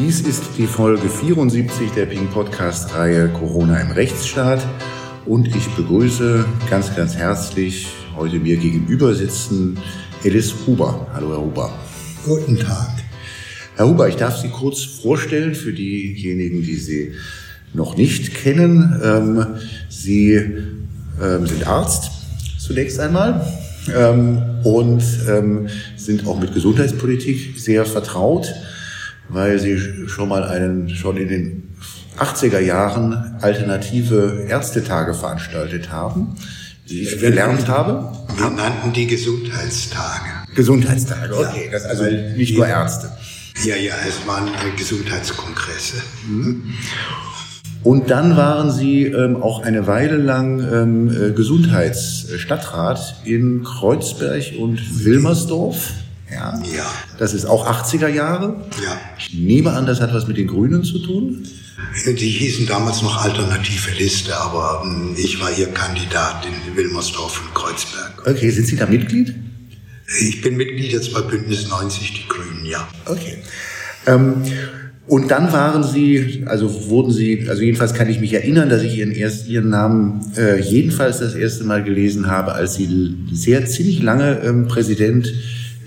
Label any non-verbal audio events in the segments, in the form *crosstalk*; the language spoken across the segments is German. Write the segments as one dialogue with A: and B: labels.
A: Dies ist die Folge 74 der Ping Podcast Reihe Corona im Rechtsstaat und ich begrüße ganz, ganz herzlich heute mir gegenüber sitzen Alice Huber. Hallo, Herr Huber.
B: Guten Tag.
A: Herr Huber, ich darf Sie kurz vorstellen für diejenigen, die Sie noch nicht kennen. Ähm, Sie ähm, sind Arzt zunächst einmal ähm, und sind auch mit Gesundheitspolitik sehr vertraut, weil Sie schon mal einen, schon in den 80er Jahren alternative Ärztetage veranstaltet haben, die ich gelernt habe.
B: Wir nannten die Gesundheitstage.
A: Gesundheitstage, okay. Ja, das also nicht nur Ärzte.
B: Ja, ja, es waren Gesundheitskongresse. Mhm.
A: Und dann waren Sie ähm, auch eine Weile lang ähm, äh, Gesundheitsstadtrat in Kreuzberg und Wilmersdorf. Ja. ja. Das ist auch 80er Jahre.
B: Ja.
A: Ich nehme an, das hat was mit den Grünen zu tun.
B: Die hießen damals noch Alternative Liste, aber hm, ich war ihr Kandidat in Wilmersdorf und Kreuzberg.
A: Okay, sind Sie da Mitglied?
B: Ich bin Mitglied jetzt bei Bündnis 90, die Grünen, ja.
A: Okay. Ähm, und dann waren Sie, also wurden Sie, also jedenfalls kann ich mich erinnern, dass ich Ihren, erst, Ihren Namen äh, jedenfalls das erste Mal gelesen habe, als Sie sehr ziemlich lange ähm, Präsident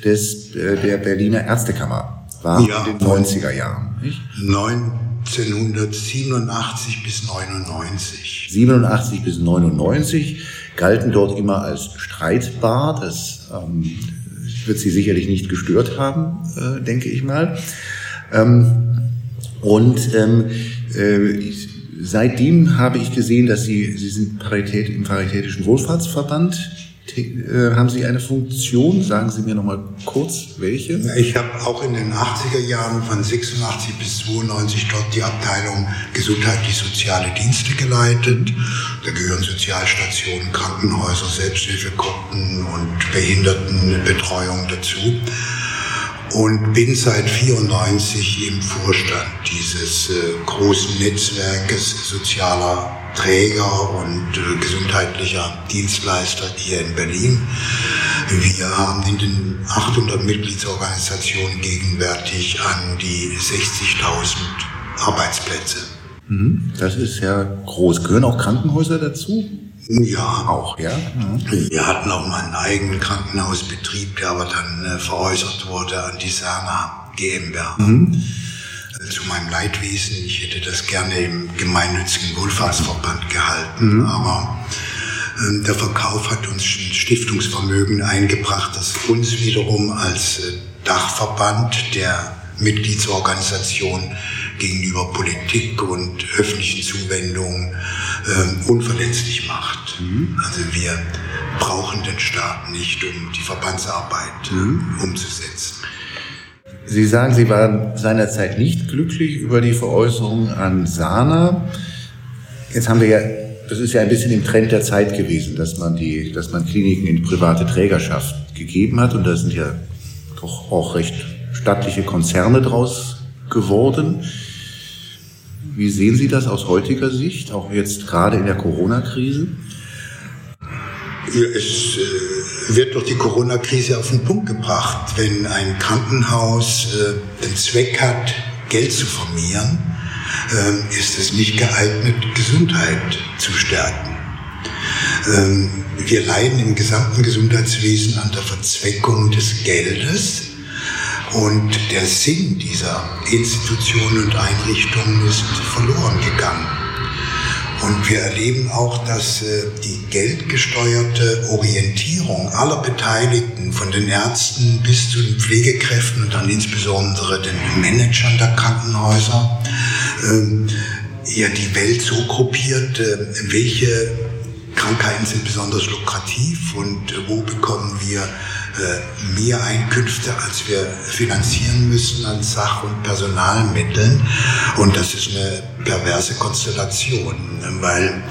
A: des, äh, der Berliner Ärztekammer waren
B: ja,
A: in den 90er Jahren.
B: Nicht? 1987 bis 99.
A: 87 bis 99 galten dort immer als streitbar. Das ähm, wird Sie sicherlich nicht gestört haben, äh, denke ich mal. Ähm, und ähm, äh, seitdem habe ich gesehen, dass Sie, Sie sind Parität, im Paritätischen Wohlfahrtsverband. Äh, haben Sie eine Funktion? Sagen Sie mir noch mal kurz, welche?
B: Ich habe auch in den 80er Jahren von 86 bis 92 dort die Abteilung gesundheitlich-soziale Dienste geleitet. Da gehören Sozialstationen, Krankenhäuser, Selbsthilfegruppen und Behindertenbetreuung dazu und bin seit 94 im Vorstand dieses äh, großen Netzwerkes sozialer Träger und äh, gesundheitlicher Dienstleister hier in Berlin. Wir haben in den 800 Mitgliedsorganisationen gegenwärtig an die 60.000 Arbeitsplätze.
A: Mhm. Das ist ja groß. Gehören auch Krankenhäuser dazu?
B: Ja, auch, ja. Mhm. Wir hatten auch mal einen eigenen Krankenhausbetrieb, der aber dann äh, veräußert wurde an die Sana GmbH. Mhm. Zu meinem Leidwesen, ich hätte das gerne im gemeinnützigen Wohlfahrtsverband gehalten, mhm. aber äh, der Verkauf hat uns ein Stiftungsvermögen eingebracht, das uns wiederum als äh, Dachverband der Mitgliedsorganisation gegenüber Politik und öffentlichen Zuwendungen äh, unverletzlich macht. Mhm. Also wir brauchen den Staat nicht, um die Verbandsarbeit mhm. umzusetzen.
A: Sie sagen, Sie waren seinerzeit nicht glücklich über die Veräußerung an Sana. Jetzt haben wir ja, das ist ja ein bisschen im Trend der Zeit gewesen, dass man die, dass man Kliniken in private Trägerschaft gegeben hat und da sind ja doch auch recht stattliche Konzerne draus geworden. Wie sehen Sie das aus heutiger Sicht, auch jetzt gerade in der Corona-Krise?
B: Es äh, wird durch die Corona-Krise auf den Punkt gebracht. Wenn ein Krankenhaus äh, den Zweck hat, Geld zu vermehren, äh, ist es nicht geeignet, Gesundheit zu stärken. Ähm, wir leiden im gesamten Gesundheitswesen an der Verzweckung des Geldes und der Sinn dieser Institutionen und Einrichtungen ist verloren gegangen. Und wir erleben auch, dass äh, die geldgesteuerte Orientierung aller Beteiligten, von den Ärzten bis zu den Pflegekräften und dann insbesondere den Managern der Krankenhäuser, ähm, ja die Welt so gruppiert, äh, welche Krankheiten sind besonders lukrativ und wo bekommen wir äh, mehr Einkünfte, als wir finanzieren müssen an Sach- und Personalmitteln. Und das ist eine perverse Konstellation, weil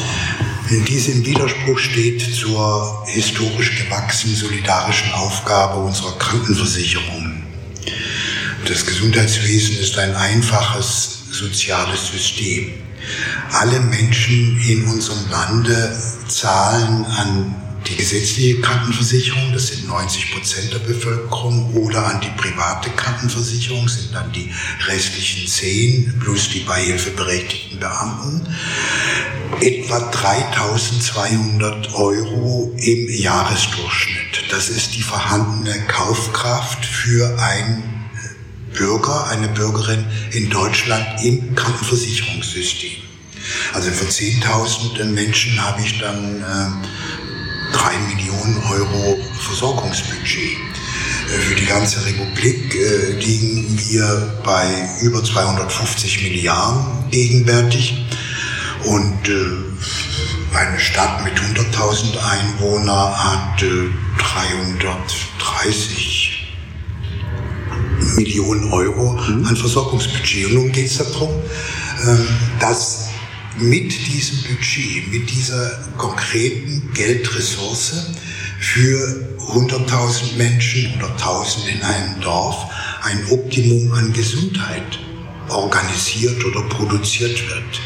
B: diese im Widerspruch steht zur historisch gewachsenen solidarischen Aufgabe unserer Krankenversicherung. Das Gesundheitswesen ist ein einfaches soziales System. Alle Menschen in unserem Lande zahlen an die gesetzliche Krankenversicherung, das sind 90 Prozent der Bevölkerung, oder an die private Krankenversicherung, sind dann die restlichen 10 plus die beihilfeberechtigten Beamten, etwa 3200 Euro im Jahresdurchschnitt. Das ist die vorhandene Kaufkraft für ein Bürger, eine Bürgerin in Deutschland im Krankenversicherungssystem. Also für 10.000 Menschen habe ich dann 3 Millionen Euro Versorgungsbudget. Äh, für die ganze Republik äh, liegen wir bei über 250 Milliarden gegenwärtig. Und äh, eine Stadt mit 100.000 Einwohnern hat äh, 330 Millionen Euro mhm. an Versorgungsbudget. Und nun geht es darum, ähm, dass mit diesem Budget, mit dieser konkreten Geldressource für 100.000 Menschen oder 1.000 in einem Dorf ein Optimum an Gesundheit organisiert oder produziert wird.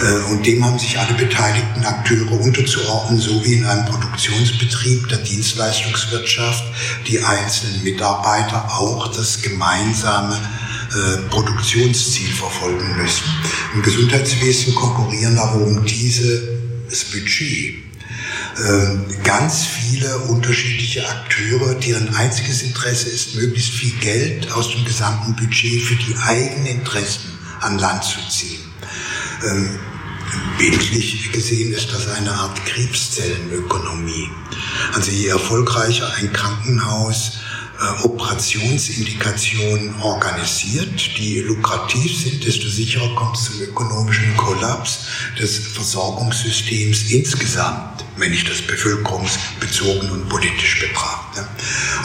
B: Äh, und dem haben sich alle beteiligten Akteure unterzuordnen, so wie in einem Produktionsbetrieb der Dienstleistungswirtschaft die einzelnen Mitarbeiter auch das gemeinsame Produktionsziel verfolgen müssen. Im Gesundheitswesen konkurrieren aber um dieses Budget ähm, ganz viele unterschiedliche Akteure, deren einziges Interesse ist, möglichst viel Geld aus dem gesamten Budget für die eigenen Interessen an Land zu ziehen. Ähm, bildlich gesehen ist das eine Art Krebszellenökonomie. Also je erfolgreicher ein Krankenhaus äh, Operationsindikationen organisiert, die lukrativ sind, desto sicherer kommt es zum ökonomischen Kollaps des Versorgungssystems insgesamt, wenn ich das bevölkerungsbezogen und politisch betrachte.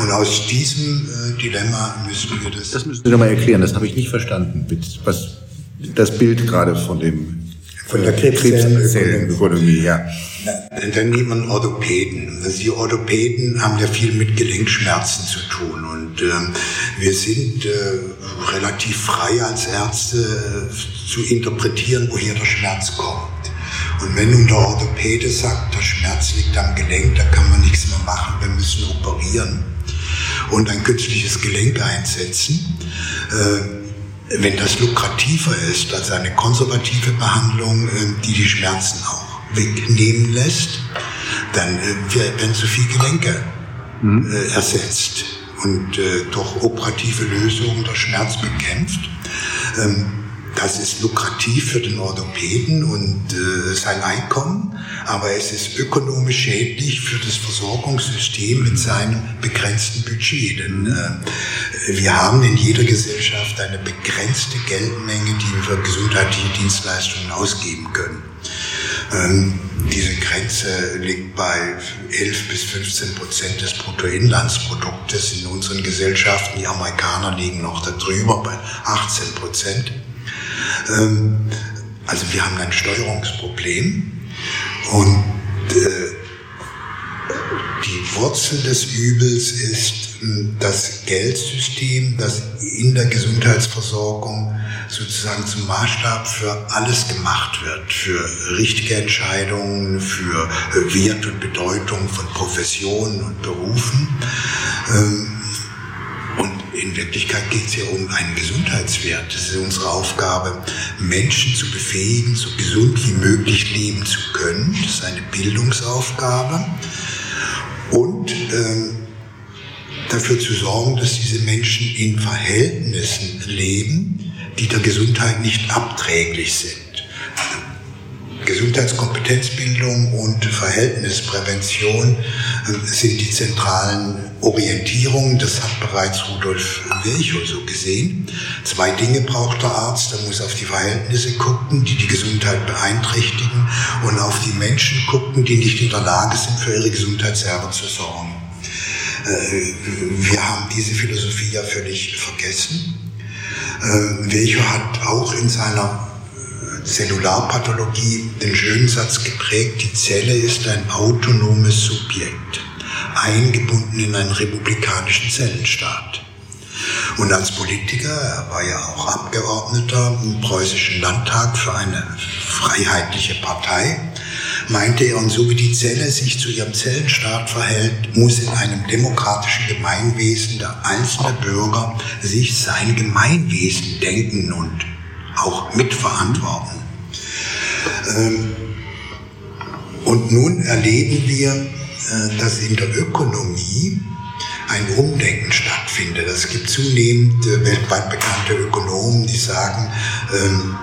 B: Und aus diesem äh, Dilemma müssen wir das...
A: Das müssen Sie nochmal erklären, das habe ich nicht verstanden, was das Bild gerade von dem
B: von der Krebszellenökonomie, ja. Dann nimmt man Orthopäden. Also die Orthopäden haben ja viel mit Gelenkschmerzen zu tun und äh, wir sind äh, relativ frei als Ärzte äh, zu interpretieren, woher der Schmerz kommt. Und wenn nun der Orthopäde sagt, der Schmerz liegt am Gelenk, da kann man nichts mehr machen, wir müssen operieren und ein künstliches Gelenk einsetzen, äh, wenn das lukrativer ist als eine konservative Behandlung, ähm, die die Schmerzen auch wegnehmen lässt, dann äh, werden zu viel Gelenke mhm. Äh, ersetzt und äh, durch operative Lösungen der Schmerz bekämpft. Das ist lukrativ für den Orthopäden und äh, sein Einkommen, aber es ist ökonomisch schädlich für das Versorgungssystem mit seinem begrenzten Budget. Denn äh, wir haben in jeder Gesellschaft eine begrenzte Geldmenge, die wir für gesundheitliche Dienstleistungen ausgeben können. Ähm, diese Grenze liegt bei 11 bis 15 Prozent des Bruttoinlandsproduktes in unseren Gesellschaften. Die Amerikaner liegen noch darüber bei 18 Prozent. Ähm, also wir haben ein Steuerungsproblem und äh, die Wurzel des Übels ist hm, das Geldsystem, das in der Gesundheitsversorgung sozusagen zum Maßstab für alles gemacht wird, für richtige Entscheidungen, für äh, Wert und Bedeutung von Professionen und Berufen. Ähm, in Wirklichkeit geht es ja um einen Gesundheitswert. Es ist unsere Aufgabe, Menschen zu befähigen, so gesund wie möglich leben zu können. Das ist eine Bildungsaufgabe. Und ähm, dafür zu sorgen, dass diese Menschen in Verhältnissen leben, die der Gesundheit nicht abträglich sind. Gesundheitskompetenzbildung und Verhältnisprävention äh, sind die zentralen Orientierungen. Das hat bereits Rudolf Virchow so gesehen. Zwei Dinge braucht der Arzt. Er muss auf die Verhältnisse gucken, die die Gesundheit beeinträchtigen und auf die Menschen gucken, die nicht in der Lage sind, für ihre Gesundheit selber zu sorgen. Äh, wir haben diese Philosophie ja völlig vergessen. Äh, Virchow hat auch in seiner Zellularpathologie den schönen Satz geprägt, die Zelle ist ein autonomes Subjekt, eingebunden in einen republikanischen Zellenstaat. Und als Politiker, er war ja auch Abgeordneter im preußischen Landtag für eine freiheitliche Partei, meinte er, und so wie die Zelle sich zu ihrem Zellenstaat verhält, muss in einem demokratischen Gemeinwesen der einzelne Bürger sich sein Gemeinwesen denken und auch mitverantworten. Ähm, und nun erleben wir, äh, dass in der Ökonomie ein Umdenken stattfindet. Es gibt zunehmend äh, weltweit bekannte Ökonomen, die sagen, ähm,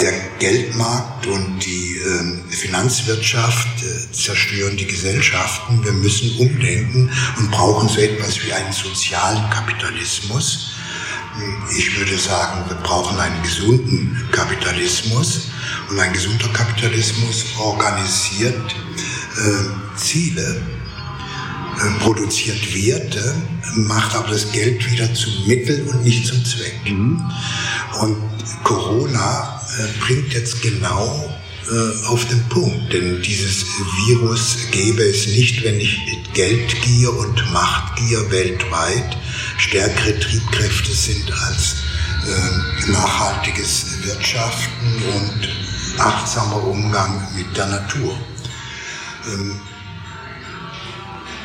B: der Geldmarkt und die äh, Finanzwirtschaft äh, zerstören die Gesellschaften. Wir müssen umdenken und brauchen so etwas wie einen sozialen Kapitalismus. Ich würde sagen, wir brauchen einen gesunden Kapitalismus und ein gesunder Kapitalismus organisiert äh, Ziele, äh, produziert Werte, macht aber das Geld wieder zum Mittel und nicht zum Zweck. Mhm. Und Corona äh, bringt jetzt genau äh, auf den Punkt, denn dieses Virus gäbe es nicht, wenn nicht Geldgier und Machtgier weltweit stärkere Triebkräfte sind als äh, nachhaltiges Wirtschaften und achtsamer Umgang mit der Natur. Ähm,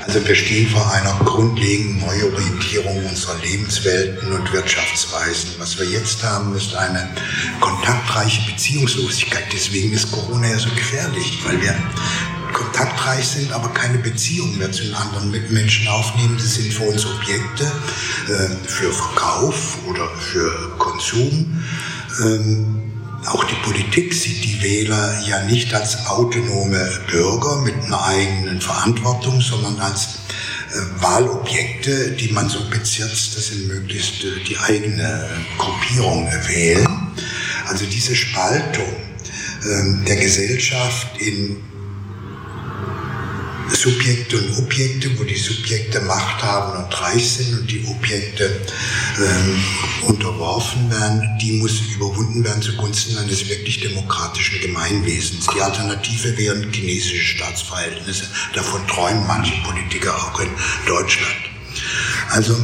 B: also wir stehen vor einer grundlegenden Neuorientierung unserer Lebenswelten und Wirtschaftsweisen. Was wir jetzt haben, ist eine kontaktreiche Beziehungslosigkeit. Deswegen ist Corona ja so gefährlich, weil wir kontaktreich sind, aber keine Beziehung mehr zu den anderen Mitmenschen aufnehmen. Das sind für uns Objekte äh, für Verkauf oder für Konsum. Ähm, auch die Politik sieht die Wähler ja nicht als autonome Bürger mit einer eigenen Verantwortung, sondern als äh, Wahlobjekte, die man so bezirzt, dass sie möglichst äh, die eigene Gruppierung wählen. Also diese Spaltung äh, der Gesellschaft in Subjekte und Objekte, wo die Subjekte Macht haben und reich sind und die Objekte ähm, unterworfen werden, die muss überwunden werden zugunsten eines wirklich demokratischen Gemeinwesens. Die Alternative wären chinesische Staatsverhältnisse. Davon träumen manche Politiker auch in Deutschland. Also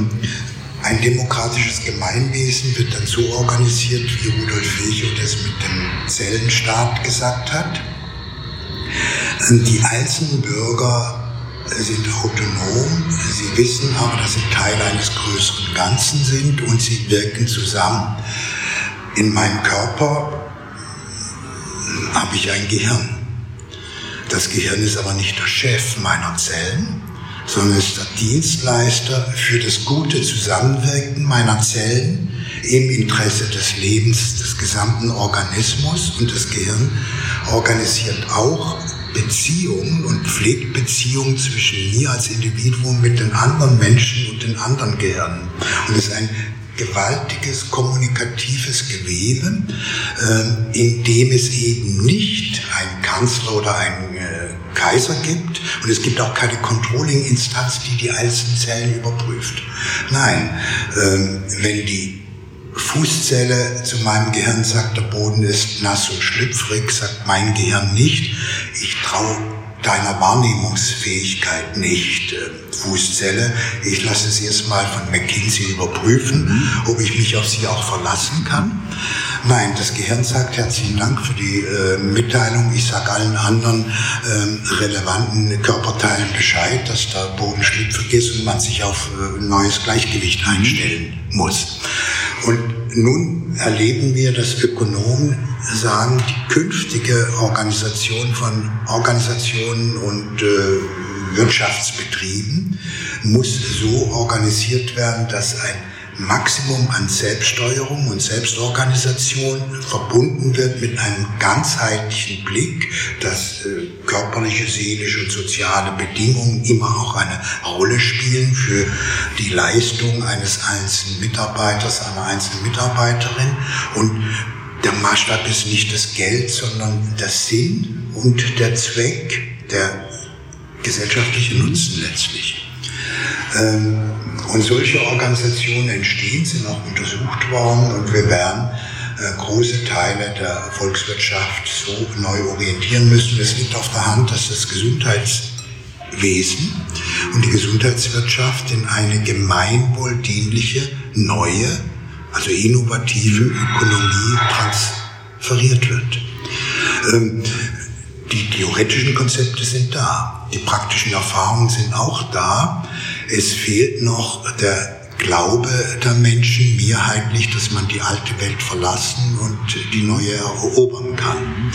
B: ein demokratisches Gemeinwesen wird dann so organisiert, wie Rudolf Virchow das mit dem Zellenstaat gesagt hat die einzelnen Bürger sind autonom, sie wissen aber, dass sie Teil eines größeren Ganzen sind und sie wirken zusammen. In meinem Körper habe ich ein Gehirn. Das Gehirn ist aber nicht der Chef meiner Zellen, sondern ist der Dienstleister für das gute Zusammenwirken meiner Zellen im Interesse des Lebens des gesamten Organismus und das Gehirn organisiert auch Beziehungen und pflegt Beziehungen zwischen mir als Individuum mit den anderen Menschen und den anderen Gehirnen. Und es ist ein gewaltiges kommunikatives Gewebe, äh, in dem es eben nicht einen Kanzler oder einen äh, Kaiser gibt und es gibt auch keine Controlling-Instanz, die die einzelnen Zellen überprüft. Nein, äh, wenn die Fußzelle zu meinem Gehirn sagt, der Boden ist nass und schlüpfrig, sagt mein Gehirn nicht. Ich traue deiner Wahrnehmungsfähigkeit nicht, äh, Fußzelle. Ich lasse es erstmal von McKinsey überprüfen, mhm. ob ich mich auf sie auch verlassen kann. Nein, das Gehirn sagt herzlichen Dank für die äh, Mitteilung. Ich sage allen anderen äh, relevanten Körperteilen Bescheid, dass der Boden schlüpfrig ist und man sich auf äh, neues Gleichgewicht einstellen muss. Und nun erleben wir, dass Ökonomen sagen, die künftige Organisation von Organisationen und äh, Wirtschaftsbetrieben muss so organisiert werden, dass ein Maximum an Selbststeuerung und Selbstorganisation verbunden wird mit einem ganzheitlichen Blick, dass äh, körperliche, seelische und soziale Bedingungen immer auch eine Rolle spielen für die Leistung eines einzelnen Mitarbeiters, einer einzelnen Mitarbeiterin. Und der Maßstab ist nicht das Geld, sondern der Sinn und der Zweck, der gesellschaftliche Nutzen letztlich. Ähm, und solche Organisationen entstehen, sind auch untersucht worden und wir werden äh, große Teile der Volkswirtschaft so neu orientieren müssen. Es liegt auf der Hand, dass das Gesundheitswesen und die Gesundheitswirtschaft in eine gemeinwohldienliche, neue, also innovative Ökonomie transferiert wird. Ähm, die theoretischen Konzepte sind da, die praktischen Erfahrungen sind auch da. Es fehlt noch der Glaube der Menschen mehrheitlich, dass man die alte Welt verlassen und die neue erobern kann.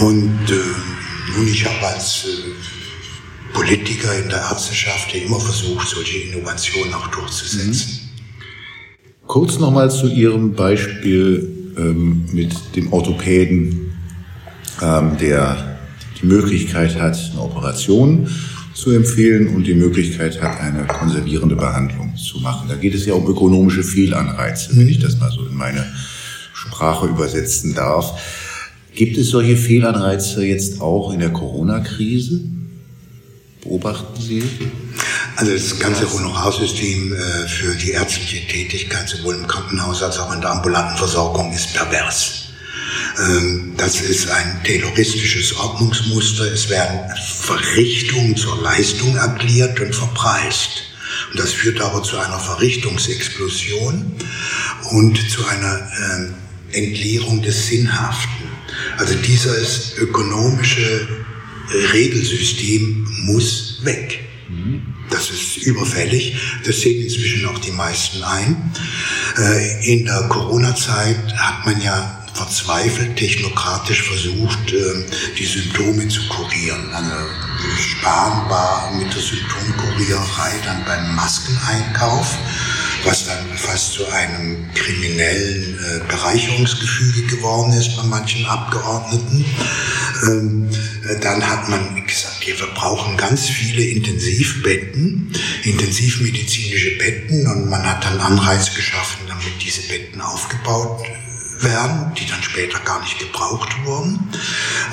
B: Und äh, nun, ich habe als äh, Politiker in der Ärzteschaft immer versucht, solche Innovationen auch durchzusetzen.
A: Mhm. Kurz nochmal zu Ihrem Beispiel ähm, mit dem Orthopäden, ähm, der die Möglichkeit hat, eine Operation zu empfehlen und die Möglichkeit hat, eine konservierende Behandlung zu machen. Da geht es ja um ökonomische Fehlanreize, wenn ich das mal so in meine Sprache übersetzen darf. Gibt es solche Fehlanreize jetzt auch in der Corona-Krise? Beobachten Sie?
B: Also das ganze Honorarsystem äh, für die ärztliche Tätigkeit sowohl im Krankenhaus als auch in der ambulanten Versorgung ist pervers. Ähm, das ist ein tayloristisches Ordnungsmuster. Es werden Verrichtungen zur Leistung erklärt und verpreist. Und das führt aber zu einer Verrichtungsexplosion und zu einer äh, Entleerung des Sinnhaften. Also dieses ökonomische Regelsystem muss weg. Das ist überfällig. Das sehen inzwischen auch die meisten ein. Äh, in der Corona-Zeit hat man ja verzweifelt technokratisch versucht, ähm, die Symptome zu kurieren. Also Spahn war mit der Symptomkuriererei dann beim Maskeneinkauf, was dann fast zu einem kriminellen äh, Bereicherungsgefüge geworden ist bei manchen Abgeordneten. Ähm, äh, dann hat man gesagt, wir brauchen ganz viele Intensivbetten, intensivmedizinische Betten und man hat dann Anreiz geschaffen, damit diese Betten aufgebaut werden, die dann später gar nicht gebraucht wurden.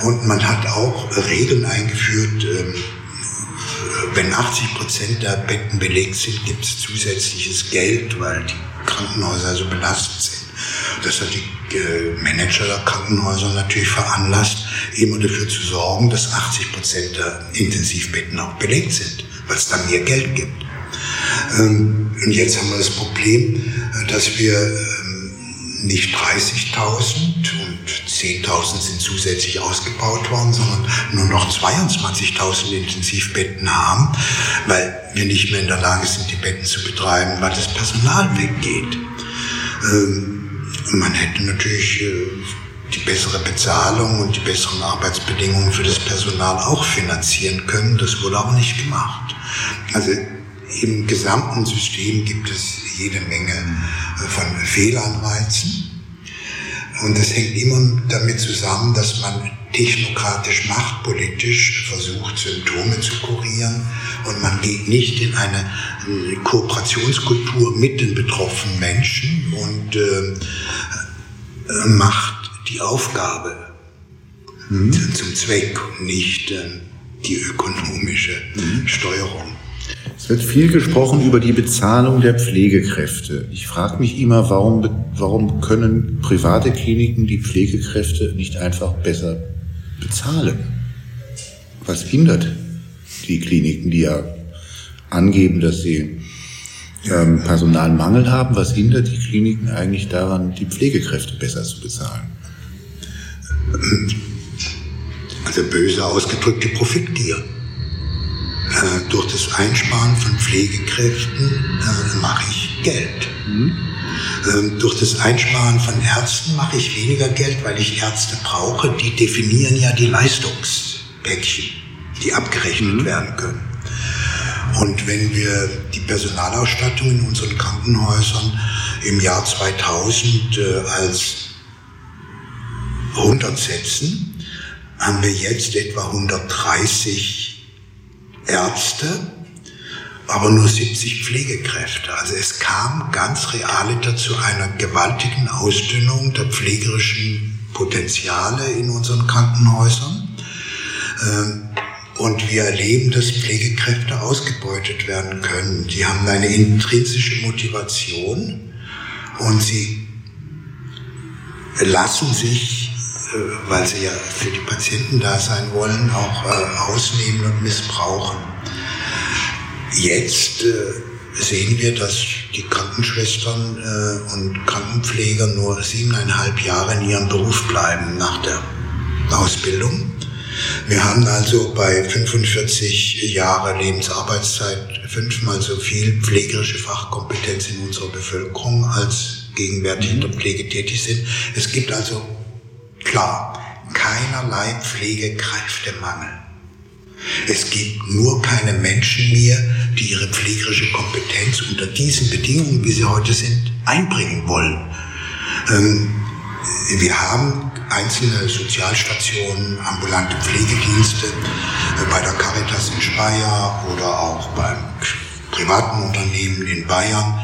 B: Und man hat auch Regeln eingeführt, ähm, wenn 80 Prozent der Betten belegt sind, gibt es zusätzliches Geld, weil die Krankenhäuser so belastet sind. Das hat die äh, Manager der Krankenhäuser natürlich veranlasst, immer dafür zu sorgen, dass 80 Prozent der Intensivbetten auch belegt sind, weil es dann mehr Geld gibt. Ähm, und jetzt haben wir das Problem, äh, dass wir nicht 30.000 und 10.000 sind zusätzlich ausgebaut worden, sondern nur noch 22.000 Intensivbetten haben, weil wir nicht mehr in der Lage sind, die Betten zu betreiben, weil das Personal weggeht. Ähm, man hätte natürlich äh, die bessere Bezahlung und die besseren Arbeitsbedingungen für das Personal auch finanzieren können. Das wurde aber nicht gemacht. Also im gesamten System gibt es jede Menge äh, von Fehlanreizen. Und das hängt immer damit zusammen, dass man technokratisch, machtpolitisch versucht, Symptome zu kurieren. Und man geht nicht in eine Kooperationskultur mit den betroffenen Menschen und äh, macht die Aufgabe mhm. zum Zweck und nicht äh, die ökonomische mhm. Steuerung.
A: Es wird viel gesprochen über die Bezahlung der Pflegekräfte. Ich frage mich immer, warum, warum können private Kliniken die Pflegekräfte nicht einfach besser bezahlen? Was hindert die Kliniken, die ja angeben, dass sie ähm, Personalmangel haben, was hindert die Kliniken eigentlich daran, die Pflegekräfte besser zu bezahlen?
B: Also böse ausgedrückte Profitgier. Äh, durch das Einsparen von Pflegekräften äh, mache ich Geld. Mhm. Ähm, durch das Einsparen von Ärzten mache ich weniger Geld, weil ich Ärzte brauche. Die definieren ja die Leistungspäckchen, die abgerechnet mhm. werden können. Und wenn wir die Personalausstattung in unseren Krankenhäusern im Jahr 2000 äh, als 100 setzen, haben wir jetzt etwa 130 Ärzte, aber nur 70 Pflegekräfte. Also es kam ganz realiter zu einer gewaltigen Ausdünnung der pflegerischen Potenziale in unseren Krankenhäusern. Ähm, und wir erleben, dass Pflegekräfte ausgebeutet werden können. Die haben eine intrinsische Motivation und sie lassen sich weil sie ja für die Patienten da sein wollen, auch äh, ausnehmen und missbrauchen. Jetzt äh, sehen wir, dass die Krankenschwestern und Krankenpfleger nur siebeneinhalb Jahre in ihrem Beruf bleiben nach der Ausbildung. Wir haben also bei 45 Jahre Lebensarbeitszeit fünfmal so viel pflegerische Fachkompetenz in unserer Bevölkerung als gegenwärtig in der Pflege tätig sind. Es gibt also klar keinerlei Pflegekräftemangel. Es gibt nur keine Menschen mehr, die ihre pflegerische Kompetenz unter diesen Bedingungen, wie sie heute sind, einbringen wollen. Ähm, wir haben einzelne Sozialstationen, ambulante Pflegedienste äh, bei der Caritas in Speyer oder auch beim privaten Unternehmen in Bayern.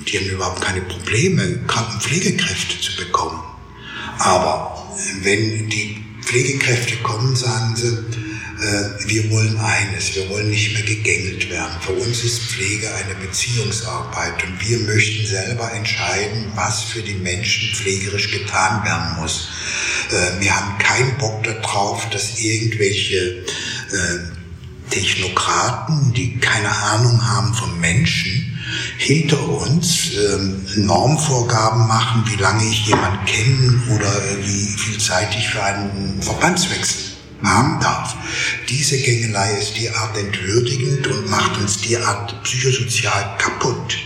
B: Die haben überhaupt keine Probleme, Krankenpflegekräfte zu bekommen. Aber wenn die Pflegekräfte kommen, sagen sie, äh, wir wollen eines, wir wollen nicht mehr gegängelt werden. Für uns ist Pflege eine Beziehungsarbeit und wir möchten selber entscheiden, was für die Menschen pflegerisch getan werden muss. Äh, wir haben keinen Bock darauf, dass irgendwelche äh, Technokraten, die keine Ahnung haben von Menschen, hinter uns ähm, Normvorgaben machen, wie lange ich jemanden kennen oder wie viel Zeit ich für einen Verbandswechsel haben darf. Diese Gängelei ist derart entwürdigend und macht uns derart psychosozial kaputt,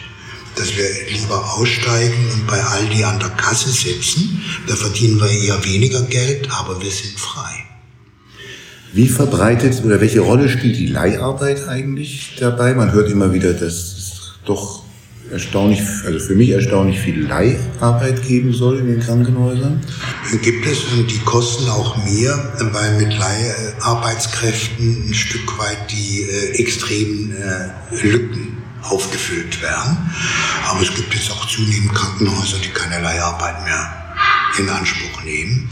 B: dass wir lieber aussteigen und bei Aldi an der Kasse sitzen. Da verdienen wir eher weniger Geld, aber wir sind frei.
A: Wie verbreitet oder welche Rolle spielt die Leiharbeit eigentlich dabei? Man hört immer wieder, dass es doch erstaunlich, also für mich erstaunlich viel Leiharbeit geben soll in den Krankenhäusern?
B: Gibt es und die kosten auch mehr, weil mit Leiharbeitskräften ein Stück weit die äh, extremen äh, Lücken aufgefüllt werden. Aber es gibt jetzt auch zunehmend Krankenhäuser, die keine Leiharbeit mehr in Anspruch nehmen,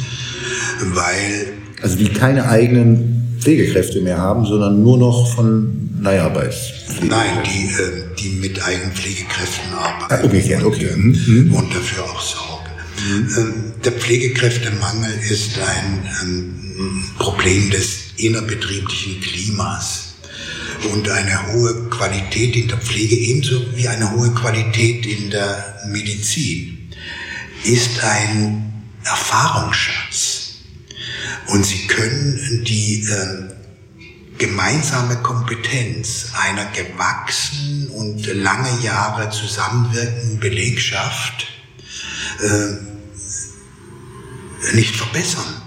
B: weil...
A: Also die keine eigenen Pflegekräfte mehr haben, sondern nur noch von Leiharbeitspflegekräften?
B: Nein, die, äh, die mit Eigenpflegekräften arbeiten.
A: Ah, umgekehrt, okay.
B: Und, mhm. und dafür auch sorgen. Mhm. Ähm, der Pflegekräftemangel ist ein Problem des innerbetrieblichen Klimas und eine hohe Qualität in der Pflege ebenso wie eine hohe Qualität in der Medizin ist ein Erfahrungsschatz. Und Sie können die äh, gemeinsame Kompetenz einer gewachsenen und lange Jahre zusammenwirkenden Belegschaft äh, nicht verbessern.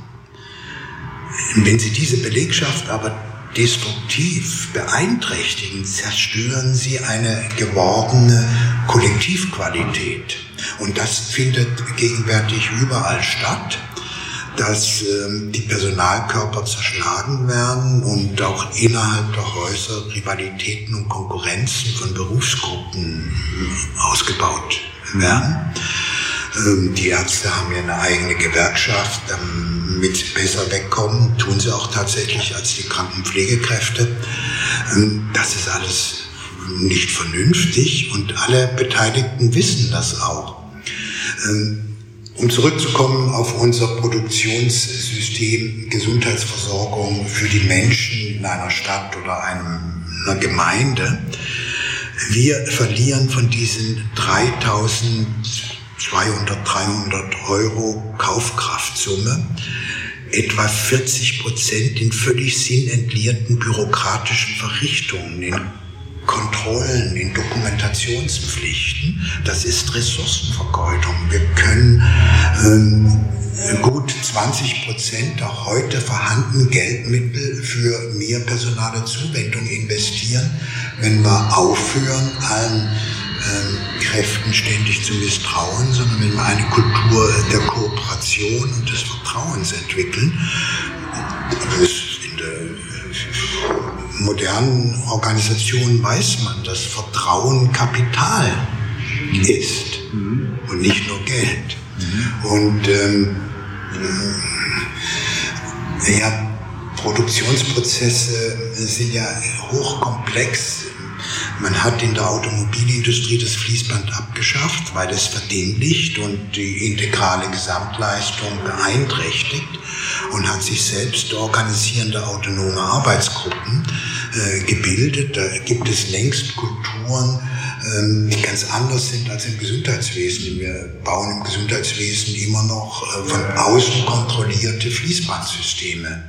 B: Wenn Sie diese Belegschaft aber destruktiv beeinträchtigen, zerstören Sie eine gewordene Kollektivqualität. Und das findet gegenwärtig überall statt dass ähm, die Personalkörper zerschlagen werden und auch innerhalb der Häuser Rivalitäten und Konkurrenzen von Berufsgruppen ausgebaut werden. Ähm, die Ärzte haben ja eine eigene Gewerkschaft, damit sie besser wegkommen, tun sie auch tatsächlich als die Krankenpflegekräfte. Ähm, das ist alles nicht vernünftig und alle Beteiligten wissen das auch. Ähm, um zurückzukommen auf unser Produktionssystem Gesundheitsversorgung für die Menschen in einer Stadt oder einer Gemeinde. Wir verlieren von diesen 3200, 300 Euro Kaufkraftsumme etwa 40 Prozent in völlig sinnentleerten bürokratischen Verrichtungen, in Kontrollen, in Dokumentationspflichten. Das ist Ressourcenvergeutung. Wir können ähm, gut 20 Prozent der heute vorhandenen Geldmittel für mehr personale Zuwendung investieren, wenn wir aufhören, allen ähm, Kräften ständig zu misstrauen, sondern wenn wir eine Kultur der Kooperation und des Vertrauens entwickeln. Das modernen Organisationen weiß man, dass Vertrauen Kapital ist mhm. und nicht nur Geld. Mhm. Und ähm, äh, ja, Produktionsprozesse sind ja hochkomplex. Man hat in der Automobilindustrie das Fließband abgeschafft, weil es verdinglicht und die integrale Gesamtleistung beeinträchtigt und hat sich selbst organisierende autonome Arbeitsgruppen äh, gebildet. Da gibt es längst Kulturen, ähm, die ganz anders sind als im Gesundheitswesen. Wir bauen im Gesundheitswesen immer noch äh, von außen kontrollierte Fließbandsysteme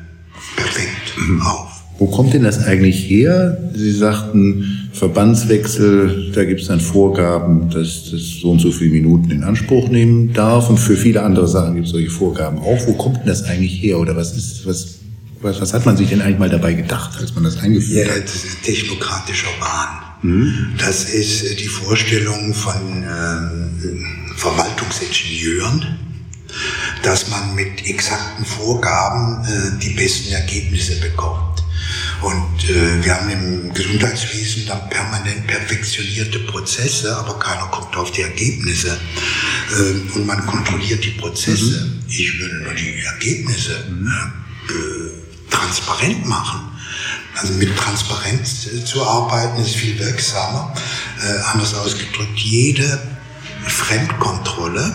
B: perfekt auf.
A: Wo kommt denn das eigentlich her? Sie sagten Verbandswechsel, da gibt es dann Vorgaben, dass das so und so viele Minuten in Anspruch nehmen darf und für viele andere Sachen gibt es solche Vorgaben auch. Wo kommt denn das eigentlich her oder was ist, was, was, was hat man sich denn eigentlich mal dabei gedacht, als man das eingeführt
B: ja,
A: hat?
B: Das ist technokratischer Wahn. Mhm. Das ist die Vorstellung von ähm, Verwaltungsingenieuren, dass man mit exakten Vorgaben äh, die besten Ergebnisse bekommt. Und äh, wir haben im Gesundheitswesen dann permanent perfektionierte Prozesse, aber keiner kommt auf die Ergebnisse. Äh, und man kontrolliert die Prozesse. Mhm. Ich würde nur die Ergebnisse mhm. äh, transparent machen. Also mit Transparenz äh, zu arbeiten ist viel wirksamer. Äh, anders ausgedrückt, jede Fremdkontrolle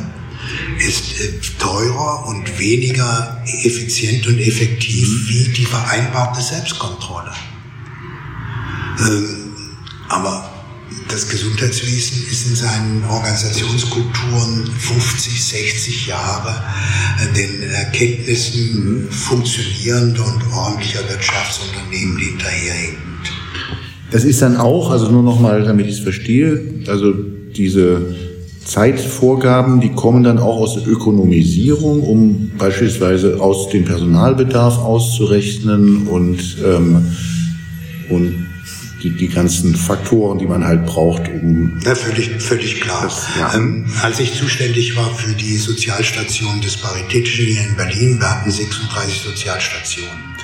B: ist äh, teurer und weniger effizient und effektiv mhm. wie die vereinbarte Selbstkontrolle. Ähm, aber das Gesundheitswesen ist in seinen Organisationskulturen 50, 60 Jahre äh, den Erkenntnissen mhm. funktionierender und ordentlicher Wirtschaftsunternehmen hinterherhinkt.
A: Das ist dann auch, also nur nochmal, damit ich es verstehe, also diese Zeitvorgaben, die kommen dann auch aus der Ökonomisierung, um beispielsweise aus dem Personalbedarf auszurechnen und, ähm, und die, die ganzen Faktoren, die man halt braucht, um.
B: Ja, völlig, völlig klar. Das, ja. ähm, als ich zuständig war für die Sozialstation des Paritätischen hier in Berlin, wir hatten 36 Sozialstationen,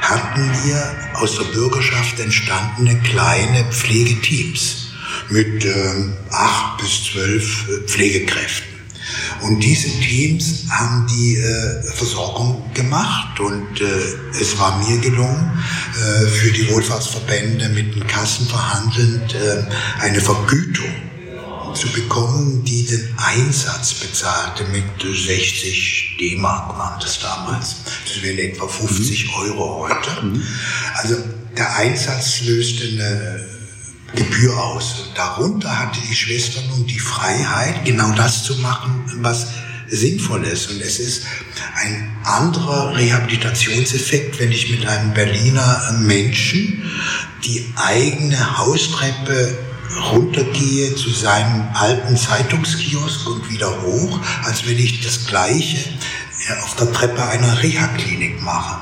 B: hatten wir aus der Bürgerschaft entstandene kleine Pflegeteams mit äh, acht bis zwölf äh, Pflegekräften. Und diese Teams haben die äh, Versorgung gemacht und äh, es war mir gelungen, äh, für die Wohlfahrtsverbände mit den Kassen verhandelnd äh, eine Vergütung zu bekommen, die den Einsatz bezahlte mit 60 D-Mark waren das damals. Das wären etwa 50 mhm. Euro heute. Mhm. Also der Einsatz löste eine Gebühr aus. Darunter hatte die Schwester nun die Freiheit, genau das zu machen, was sinnvoll ist. Und es ist ein anderer Rehabilitationseffekt, wenn ich mit einem Berliner Menschen die eigene Haustreppe runtergehe zu seinem alten Zeitungskiosk und wieder hoch, als wenn ich das Gleiche auf der Treppe einer Reha-Klinik mache.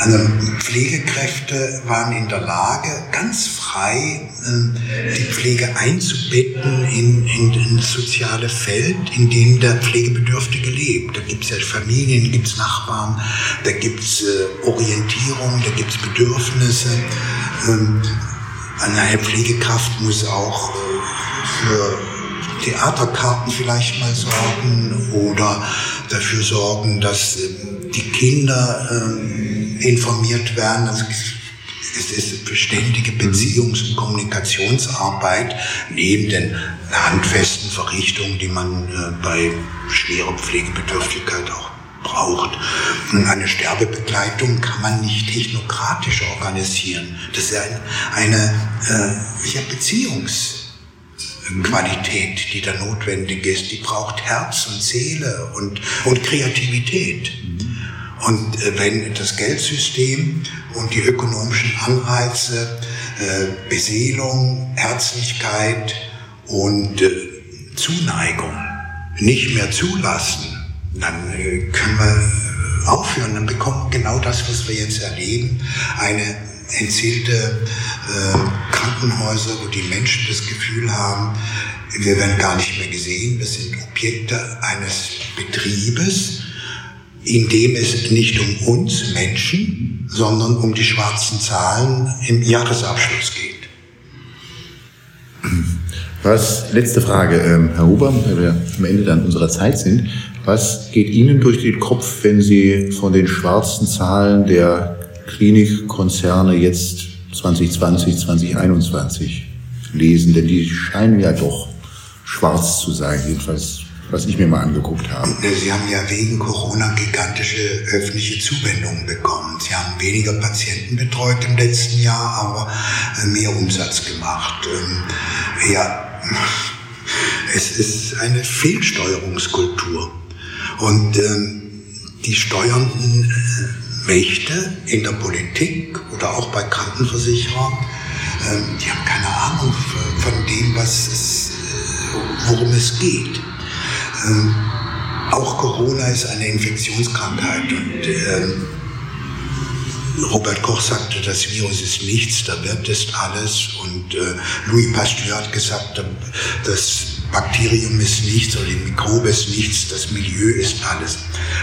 B: Also Pflegekräfte waren in der Lage, ganz frei äh, die Pflege einzubetten in, in, in das soziale Feld, in dem der Pflegebedürftige lebt. Da gibt es ja Familien, gibt es Nachbarn, da gibt es äh, Orientierung, da gibt es Bedürfnisse. Ähm, eine Pflegekraft muss auch äh, für Theaterkarten vielleicht mal sorgen oder dafür sorgen, dass ähm, die Kinder ähm, informiert werden. Also es ist beständige mhm. Beziehungs- und Kommunikationsarbeit neben den handfesten Verrichtungen, die man äh, bei schwerer Pflegebedürftigkeit auch braucht. Und eine Sterbebegleitung kann man nicht technokratisch organisieren. Das ist eine, eine äh, ja, Beziehungs- Qualität, die da notwendig ist. Die braucht Herz und Seele und, und Kreativität. Und äh, wenn das Geldsystem und die ökonomischen Anreize, äh, Beseelung, Herzlichkeit und äh, Zuneigung nicht mehr zulassen, dann können wir aufhören, dann bekommen genau das, was wir jetzt erleben, eine entzielte äh, Krankenhäuser, wo die Menschen das Gefühl haben, wir werden gar nicht mehr gesehen, wir sind Objekte eines Betriebes, in dem es nicht um uns Menschen, sondern um die schwarzen Zahlen im Jahresabschluss geht.
A: Was, letzte Frage, ähm, Herr Huber, weil wir am Ende dann unserer Zeit sind. Was geht Ihnen durch den Kopf, wenn Sie von den schwarzen Zahlen der Klinikkonzerne jetzt 2020, 2021 lesen? Denn die scheinen ja doch schwarz zu sein, jedenfalls was ich mir mal angeguckt habe.
B: Sie haben ja wegen Corona gigantische öffentliche Zuwendungen bekommen. Sie haben weniger Patienten betreut im letzten Jahr, aber äh, mehr Umsatz gemacht. Ähm, ja, *laughs* es ist eine Fehlsteuerungskultur. Und ähm, die Steuernden Mächte in der Politik oder auch bei Krankenversicherern, ähm, die haben keine Ahnung von dem, was es, äh, worum es geht. Ähm, auch Corona ist eine Infektionskrankheit und ähm, Robert Koch sagte, das Virus ist nichts, der Wirt ist alles. Und äh, Louis Pasteur hat gesagt, das Bakterium ist nichts oder die Mikrobe ist nichts, das Milieu ist alles.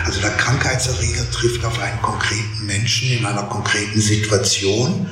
B: Also der Krankheitserreger trifft auf einen konkreten Menschen in einer konkreten Situation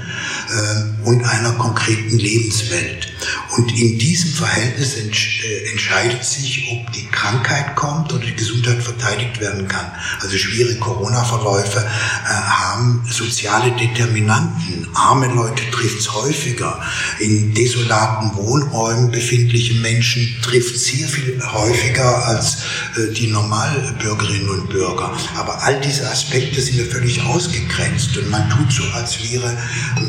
B: äh, und einer konkreten Lebenswelt. Und in diesem Verhältnis entsch äh, entscheidet sich, ob die Krankheit kommt oder die Gesundheit verteidigt werden kann. Also schwere Corona-Verläufe äh, haben soziale Determinanten. Arme Leute trifft es häufiger. In desolaten Wohnräumen befindliche Menschen trifft sehr viel häufiger als äh, die Normalbürgerinnen und Bürger. Aber all diese Aspekte sind ja völlig ausgegrenzt und man tut so, als wäre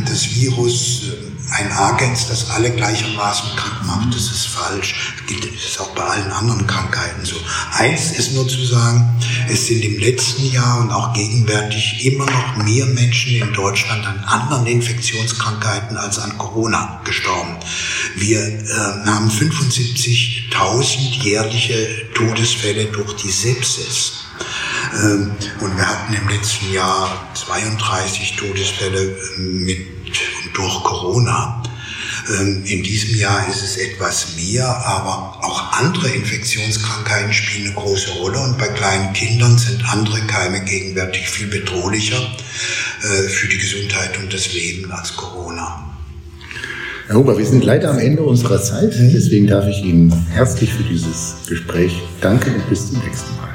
B: das Virus äh, ein Agens, das alle gleichermaßen krank macht. Das ist falsch. Das das auch bei allen anderen Krankheiten so. Eins ist nur zu sagen, es sind im letzten Jahr und auch gegenwärtig immer noch mehr Menschen in Deutschland an anderen Infektionskrankheiten als an Corona gestorben. Wir äh, haben 75.000 jährliche Todesfälle durch die Sepsis. Ähm, und wir hatten im letzten Jahr 32 Todesfälle mit durch Corona. Ähm, in diesem Jahr ist es etwas mehr, aber auch andere Infektionskrankheiten spielen eine große Rolle und bei kleinen Kindern sind andere Keime gegenwärtig viel bedrohlicher äh, für die Gesundheit und das Leben als Corona.
A: Herr Huber, wir sind leider am Ende unserer Zeit, deswegen darf ich Ihnen herzlich für dieses Gespräch danken und bis zum nächsten Mal.